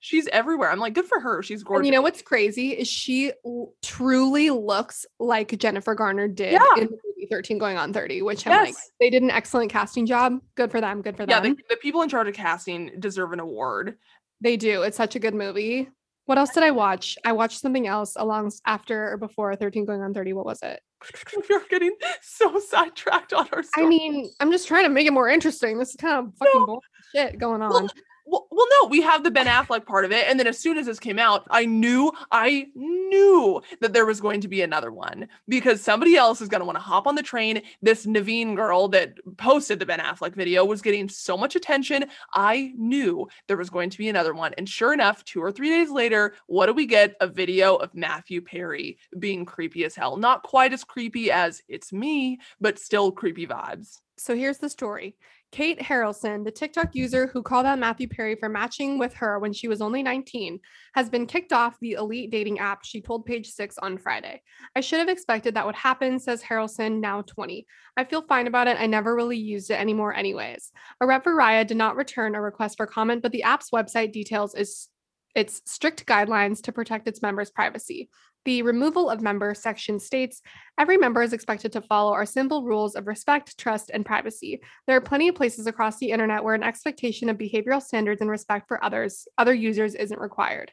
she's everywhere. I'm like, good for her. She's gorgeous. And you know what's crazy is she l- truly looks like Jennifer Garner did yeah. in the movie 13 going on 30, which I'm yes. like, they did an excellent casting job. Good for them. Good for them. Yeah, the, the people in charge of casting deserve an award. They do. It's such a good movie. What else did I watch? I watched something else along after or before 13 going on 30. What was it? We're getting so sidetracked on our story. I mean, I'm just trying to make it more interesting. This is kind of fucking no. bullshit going on. Well, well, well, no, we have the Ben Affleck part of it. And then as soon as this came out, I knew, I knew that there was going to be another one because somebody else is going to want to hop on the train. This Naveen girl that posted the Ben Affleck video was getting so much attention. I knew there was going to be another one. And sure enough, two or three days later, what do we get? A video of Matthew Perry being creepy as hell. Not quite as creepy as it's me, but still creepy vibes. So here's the story. Kate Haralson, the TikTok user who called out Matthew Perry for matching with her when she was only 19, has been kicked off the elite dating app, she told Page Six on Friday. I should have expected that would happen, says Haralson, now 20. I feel fine about it. I never really used it anymore, anyways. A rep for Raya did not return a request for comment, but the app's website details is its strict guidelines to protect its members' privacy. The removal of member section states every member is expected to follow our simple rules of respect, trust, and privacy. There are plenty of places across the internet where an expectation of behavioral standards and respect for others, other users isn't required.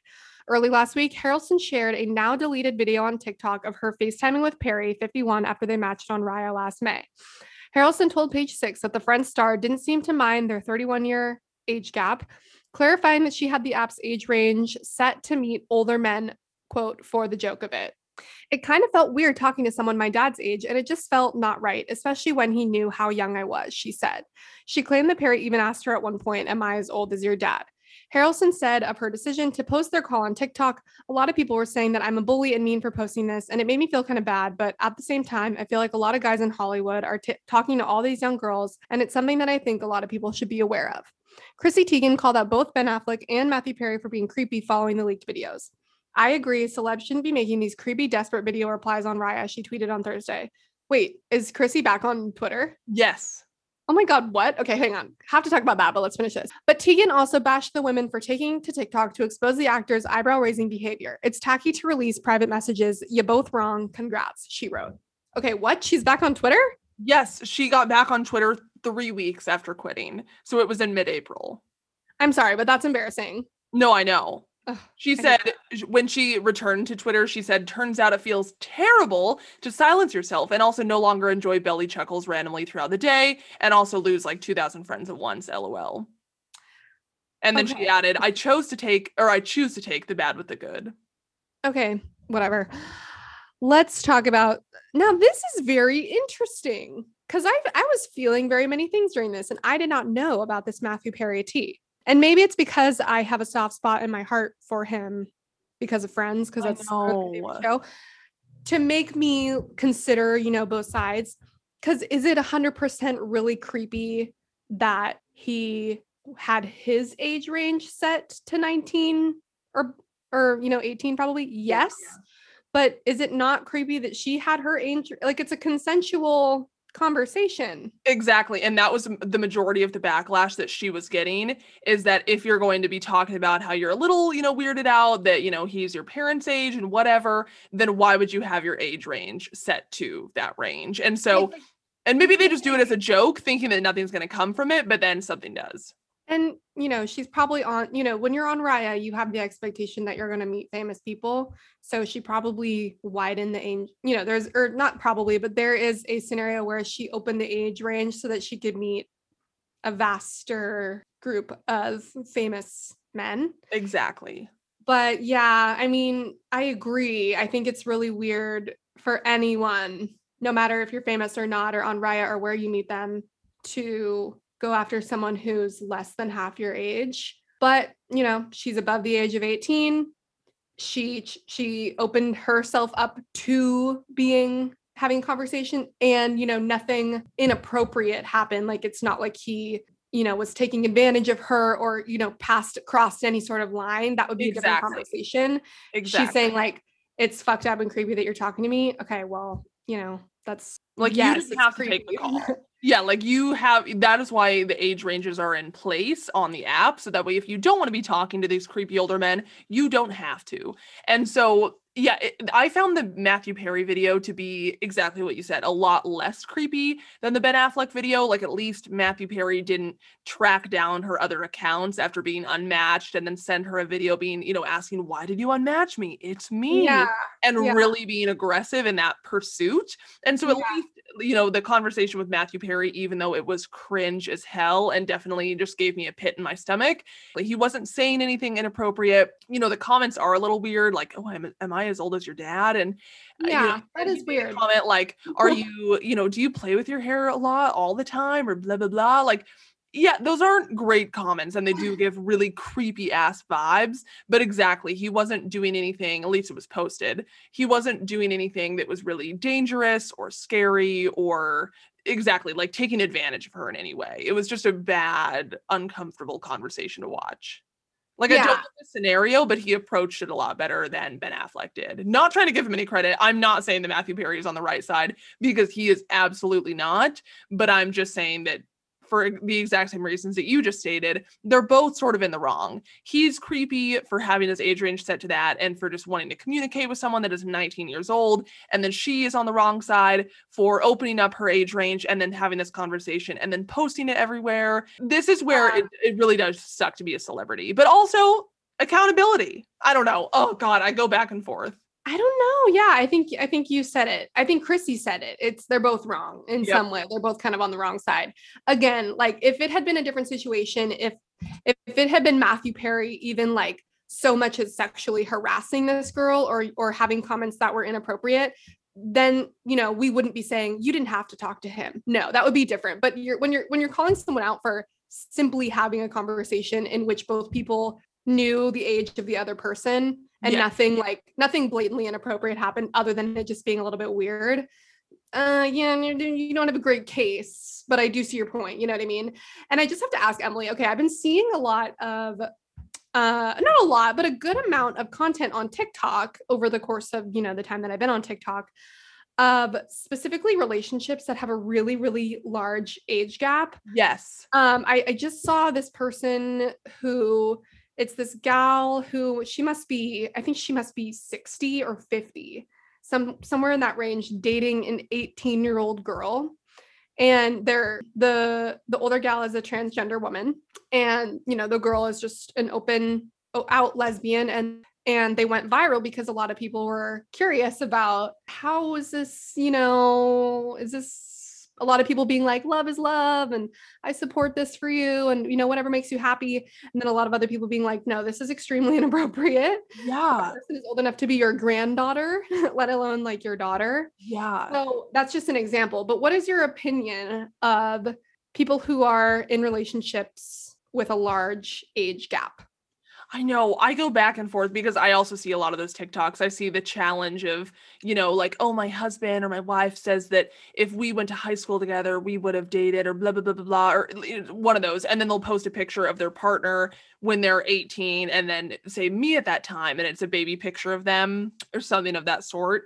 Early last week, Haralson shared a now deleted video on TikTok of her FaceTiming with Perry, 51, after they matched on Raya last May. Haralson told Page Six that the Friends star didn't seem to mind their 31 year age gap, clarifying that she had the app's age range set to meet older men quote, for the joke of it. It kind of felt weird talking to someone my dad's age, and it just felt not right, especially when he knew how young I was, she said. She claimed the Perry even asked her at one point, Am I as old as your dad? Haralson said of her decision to post their call on TikTok, a lot of people were saying that I'm a bully and mean for posting this, and it made me feel kind of bad. But at the same time, I feel like a lot of guys in Hollywood are t- talking to all these young girls, and it's something that I think a lot of people should be aware of. Chrissy Teigen called out both Ben Affleck and Matthew Perry for being creepy following the leaked videos. I agree. Celebs shouldn't be making these creepy, desperate video replies on Raya. She tweeted on Thursday. Wait, is Chrissy back on Twitter? Yes. Oh my God, what? Okay, hang on. Have to talk about that, but let's finish this. But Teigen also bashed the women for taking to TikTok to expose the actor's eyebrow raising behavior. It's tacky to release private messages. You both wrong. Congrats, she wrote. Okay, what? She's back on Twitter? Yes, she got back on Twitter three weeks after quitting. So it was in mid April. I'm sorry, but that's embarrassing. No, I know. She said when she returned to Twitter, she said, turns out it feels terrible to silence yourself and also no longer enjoy belly chuckles randomly throughout the day and also lose like 2,000 friends at once, lol. And then okay. she added, I chose to take, or I choose to take the bad with the good. Okay, whatever. Let's talk about now. This is very interesting because I I was feeling very many things during this, and I did not know about this Matthew Perry tea. And maybe it's because I have a soft spot in my heart for him because of friends, because that's the show. To make me consider, you know, both sides. Because is it 100% really creepy that he had his age range set to 19 or or you know 18 probably yes yeah. but is it not creepy that she had her age like it's a consensual conversation. Exactly. And that was the majority of the backlash that she was getting is that if you're going to be talking about how you're a little, you know, weirded out that, you know, he's your parents' age and whatever, then why would you have your age range set to that range? And so, and maybe they just do it as a joke, thinking that nothing's going to come from it, but then something does. And, you know, she's probably on, you know, when you're on Raya, you have the expectation that you're going to meet famous people. So she probably widened the age, you know, there's, or not probably, but there is a scenario where she opened the age range so that she could meet a vaster group of famous men. Exactly. But yeah, I mean, I agree. I think it's really weird for anyone, no matter if you're famous or not, or on Raya or where you meet them, to go after someone who's less than half your age. But, you know, she's above the age of 18. She she opened herself up to being having conversation and, you know, nothing inappropriate happened. Like it's not like he you know was taking advantage of her or you know passed crossed any sort of line that would be exactly. a different conversation exactly. she's saying like it's fucked up and creepy that you're talking to me okay well you know that's like yes, you have creepy. to take the call Yeah, like you have that is why the age ranges are in place on the app. So that way, if you don't want to be talking to these creepy older men, you don't have to. And so yeah, it, I found the Matthew Perry video to be exactly what you said, a lot less creepy than the Ben Affleck video. Like at least Matthew Perry didn't track down her other accounts after being unmatched and then send her a video being, you know, asking, "Why did you unmatch me? It's me." Yeah, and yeah. really being aggressive in that pursuit. And so at yeah. least you know, the conversation with Matthew Perry, even though it was cringe as hell and definitely just gave me a pit in my stomach, like he wasn't saying anything inappropriate. You know, the comments are a little weird, like, "Oh, am, am I as old as your dad?" And yeah, you know, that is weird. Comment like, "Are you, you know, do you play with your hair a lot all the time?" or blah blah blah. Like, yeah, those aren't great comments and they do give really creepy ass vibes. But exactly, he wasn't doing anything, at least it was posted. He wasn't doing anything that was really dangerous or scary or exactly like taking advantage of her in any way. It was just a bad, uncomfortable conversation to watch. Like yeah. I don't know the scenario, but he approached it a lot better than Ben Affleck did. Not trying to give him any credit. I'm not saying that Matthew Perry is on the right side because he is absolutely not. But I'm just saying that for the exact same reasons that you just stated, they're both sort of in the wrong. He's creepy for having his age range set to that and for just wanting to communicate with someone that is 19 years old. And then she is on the wrong side for opening up her age range and then having this conversation and then posting it everywhere. This is where it, it really does suck to be a celebrity, but also accountability. I don't know. Oh, God, I go back and forth. I don't know. Yeah, I think I think you said it. I think Chrissy said it. It's they're both wrong in yep. some way. They're both kind of on the wrong side. Again, like if it had been a different situation, if if it had been Matthew Perry even like so much as sexually harassing this girl or or having comments that were inappropriate, then you know we wouldn't be saying you didn't have to talk to him. No, that would be different. But you're when you're when you're calling someone out for simply having a conversation in which both people knew the age of the other person and yeah. nothing like nothing blatantly inappropriate happened other than it just being a little bit weird. Uh yeah you don't have a great case but i do see your point you know what i mean? And i just have to ask emily okay i've been seeing a lot of uh not a lot but a good amount of content on tiktok over the course of you know the time that i've been on tiktok of specifically relationships that have a really really large age gap. Yes. Um i, I just saw this person who it's this gal who she must be i think she must be 60 or 50 some somewhere in that range dating an 18 year old girl. And they're the the older gal is a transgender woman. And you know the girl is just an open out lesbian and and they went viral because a lot of people were curious about how is this you know is this a lot of people being like love is love and i support this for you and you know whatever makes you happy and then a lot of other people being like no this is extremely inappropriate. Yeah. person is old enough to be your granddaughter let alone like your daughter. Yeah. So that's just an example but what is your opinion of people who are in relationships with a large age gap I know. I go back and forth because I also see a lot of those TikToks. I see the challenge of, you know, like, oh, my husband or my wife says that if we went to high school together, we would have dated or blah, blah, blah, blah, blah, or one of those. And then they'll post a picture of their partner when they're 18 and then say me at that time. And it's a baby picture of them or something of that sort.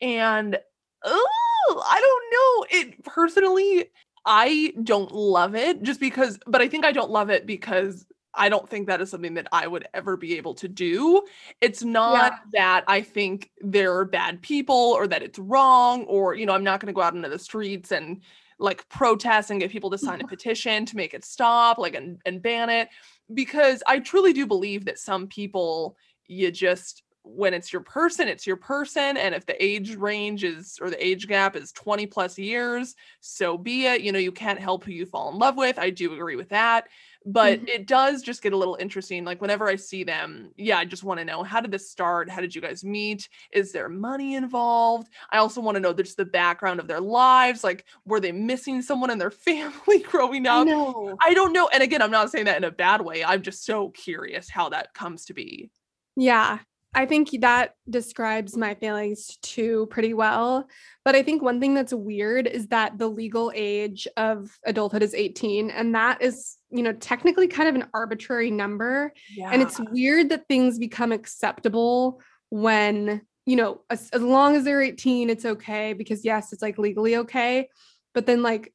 And oh, I don't know. It personally, I don't love it just because, but I think I don't love it because I don't think that is something that I would ever be able to do. It's not Yeah. that I think they're bad people or that it's wrong or, you know, I'm not going to go out into the streets and like protest and get people to sign a petition to make it stop, like, and, and ban it. Because I truly do believe that some people, you just, when it's your person, it's your person. And if the age range is, or the age gap is 20 plus years, so be it. You know, you can't help who you fall in love with. I do agree with that but Mhm. it does just get a little interesting like whenever i see them yeah i just want to know how did this start? How did you guys meet? Is there money involved? I also want to know just the background of their lives like were they missing someone in their family growing up? know. i don't know and again i'm not saying that in a bad way i'm just so curious how that comes to be. Yeah, I think that describes my feelings too pretty well. But I think one thing that's weird is that the legal age of adulthood is 18, and that is, you know, technically kind of an arbitrary number. yeah And it's weird that things become acceptable when, you know, as, as long as they're 18, it's okay because, yes, it's like legally okay. But then, like,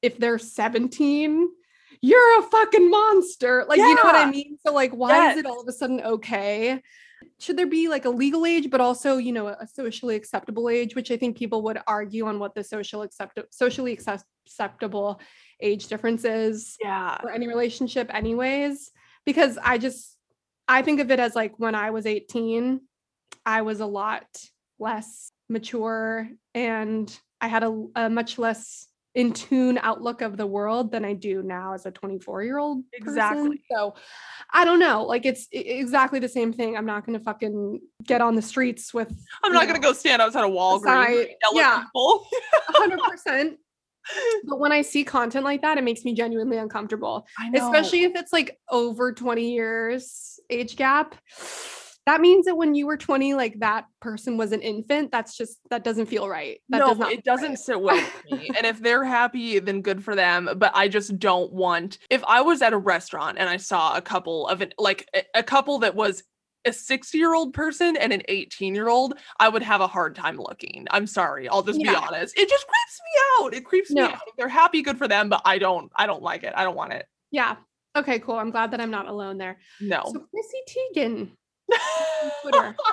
if they're 17, you're a fucking monster. Like, you know what I mean? So, like, why is it all of a sudden okay? Should there be like a legal age, but also, you know, a socially acceptable age, which I think people would argue on what the social accept socially acceptable age difference is yeah. for any relationship anyways. Because i just i think of it as like when i was 18 i was a lot less mature and i had a, a much less in tune outlook of the world than i do now as a 24 year old Exactly. so i don't know like it's exactly the same thing. I'm not gonna fucking get on the streets with i'm not gonna go stand outside a walgreens yell yeah. people. 100% but when i see content like that it makes me genuinely uncomfortable. I know. Especially if it's like over 20 years age gap that means that when you were 20 like that person was an infant that's just that doesn't feel right that no, does not it doesn't right. sit well with me. And if they're happy, then good for them. But I just don't want. If I was at a restaurant and I saw a couple of an like a- couple that was a 60 year old person and an 18 year old, I would have a hard time looking. I'm sorry. I'll just be honest. It just creeps me out. It creeps No. me out. If they're happy, good for them. But I don't. I don't like it. I don't want it. yeah okay cool i'm glad that i'm not alone there No. so chrissy teigen Twitter.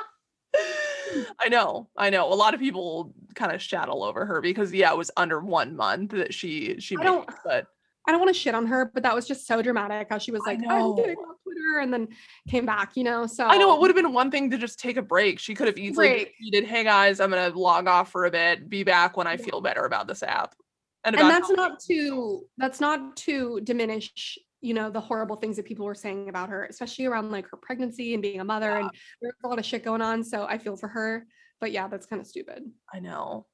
I know, I know. A lot of people kind of all over her because yeah, it was under one month that she she I made don't- it, but i don't want to shit on her but that was just so dramatic how she was like i'm getting off twitter and then came back you know so I know it would have been one thing to just take a break. She could have easily Break. tweeted, "Hey guys, I'm gonna log off for a bit. Be back when I feel better about this app." And, and that's not to that's not to diminish you know the horrible things that people were saying about her especially around like her pregnancy and being a mother and there's a lot of shit going on so i feel for her but yeah that's kind of stupid I know.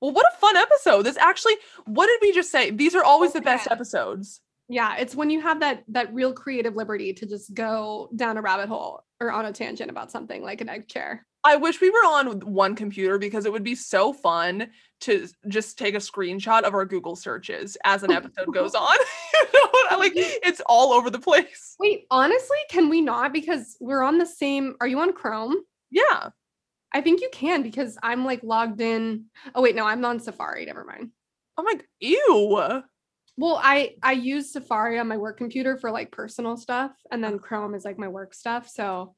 Well, what a fun episode. This actually, what did we just say? These are always oh the best episodes. yeah it's when you have that that real creative liberty to just go down a rabbit hole or on a tangent about something like an egg chair I wish we were on one computer because it would be so fun to just take a screenshot of our Google searches as an episode goes on. you know like? It's all over the place. wait honestly can we not because we're on the same are you on chrome Yeah. i think you can because i'm like logged in oh wait no i'm on safari never mind oh I'm like, ew. Well, I I use Safari on my work computer for like personal stuff, and then Chrome is like my work stuff. So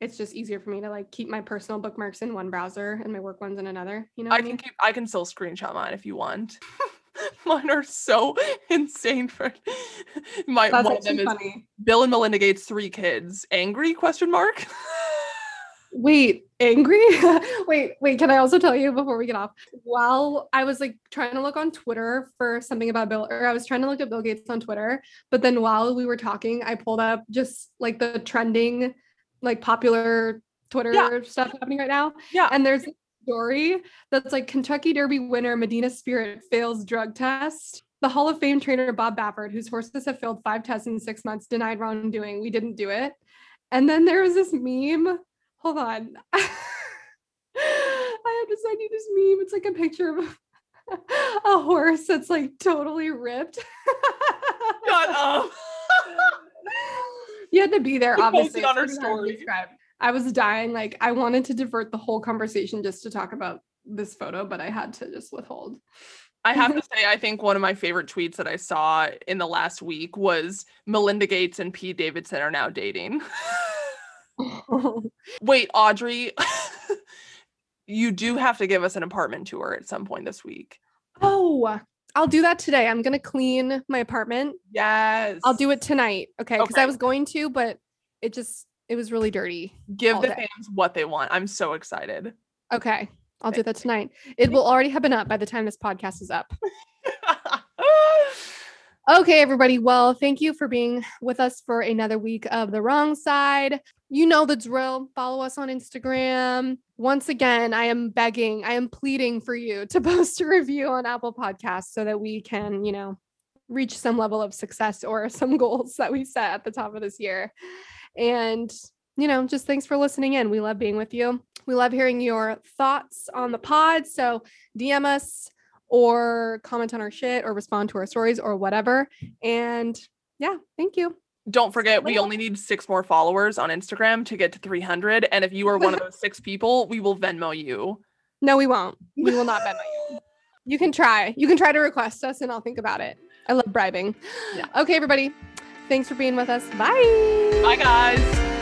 it's just easier for me to like keep my personal bookmarks in one browser and my work ones in another. You know, I I can mean? keep I can still screenshot mine if you want. mine are so insane for my That's one of them is funny. Bill and Melinda Gates three kids. Angry question mark? Wait, angry? wait, wait. Can I also tell you before we get off? While I was like trying to look on Twitter for something about Bill, or I was trying to look at Bill Gates on Twitter, but then while we were talking, I pulled up just like the trending, like popular Twitter stuff happening right now. yeah. And there's a story that's like Kentucky Derby winner Medina Spirit fails drug test. The Hall of Fame trainer Bob Baffert, whose horses have failed five tests in six months, denied wrongdoing. We didn't do it. And then there was this meme. Hold on. I have to send you this meme. It's like a picture of a horse that's like totally ripped. Shut up. you had to be there, She obviously. on her pretty hard to story. I was dying. Like I wanted to divert the whole conversation just to talk about this photo, but I had to just withhold. I have to say, I think one of my favorite tweets that I saw in the last week was Melinda Gates and Pete Davidson are now dating. Wait, Audrey, you do have to give us an apartment tour at some point this week. oh, I'll do that today. I'm gonna clean my apartment. Yes. I'll do it tonight. Okay. Because Okay. I was going to, but it just it was really dirty. Give the day. fans what they want. I'm so excited. Okay. I'll do that tonight. It will already have been up by the time this podcast is up. Okay, everybody. Well, thank you for being with us for another week of The Wrong Side. You know the drill. Follow us on Instagram. Once again, I am begging, I am pleading for you to post a review on Apple Podcasts so that we can, you know, reach some level of success or some goals that we set at the top of this year. And, you know, just thanks for listening in. We love being with you. We love hearing your thoughts on the pod. So DM us or comment on our shit or respond to our stories or whatever. And yeah, thank you. Don't forget, we only need six more followers on Instagram to get to 300. And if you are one of those six people, we will Venmo you. No, we won't. We will not Venmo you. You can try. You can try to request us and I'll think about it. I love bribing. Yeah. Okay, everybody. Thanks for being with us. Bye. Bye, guys.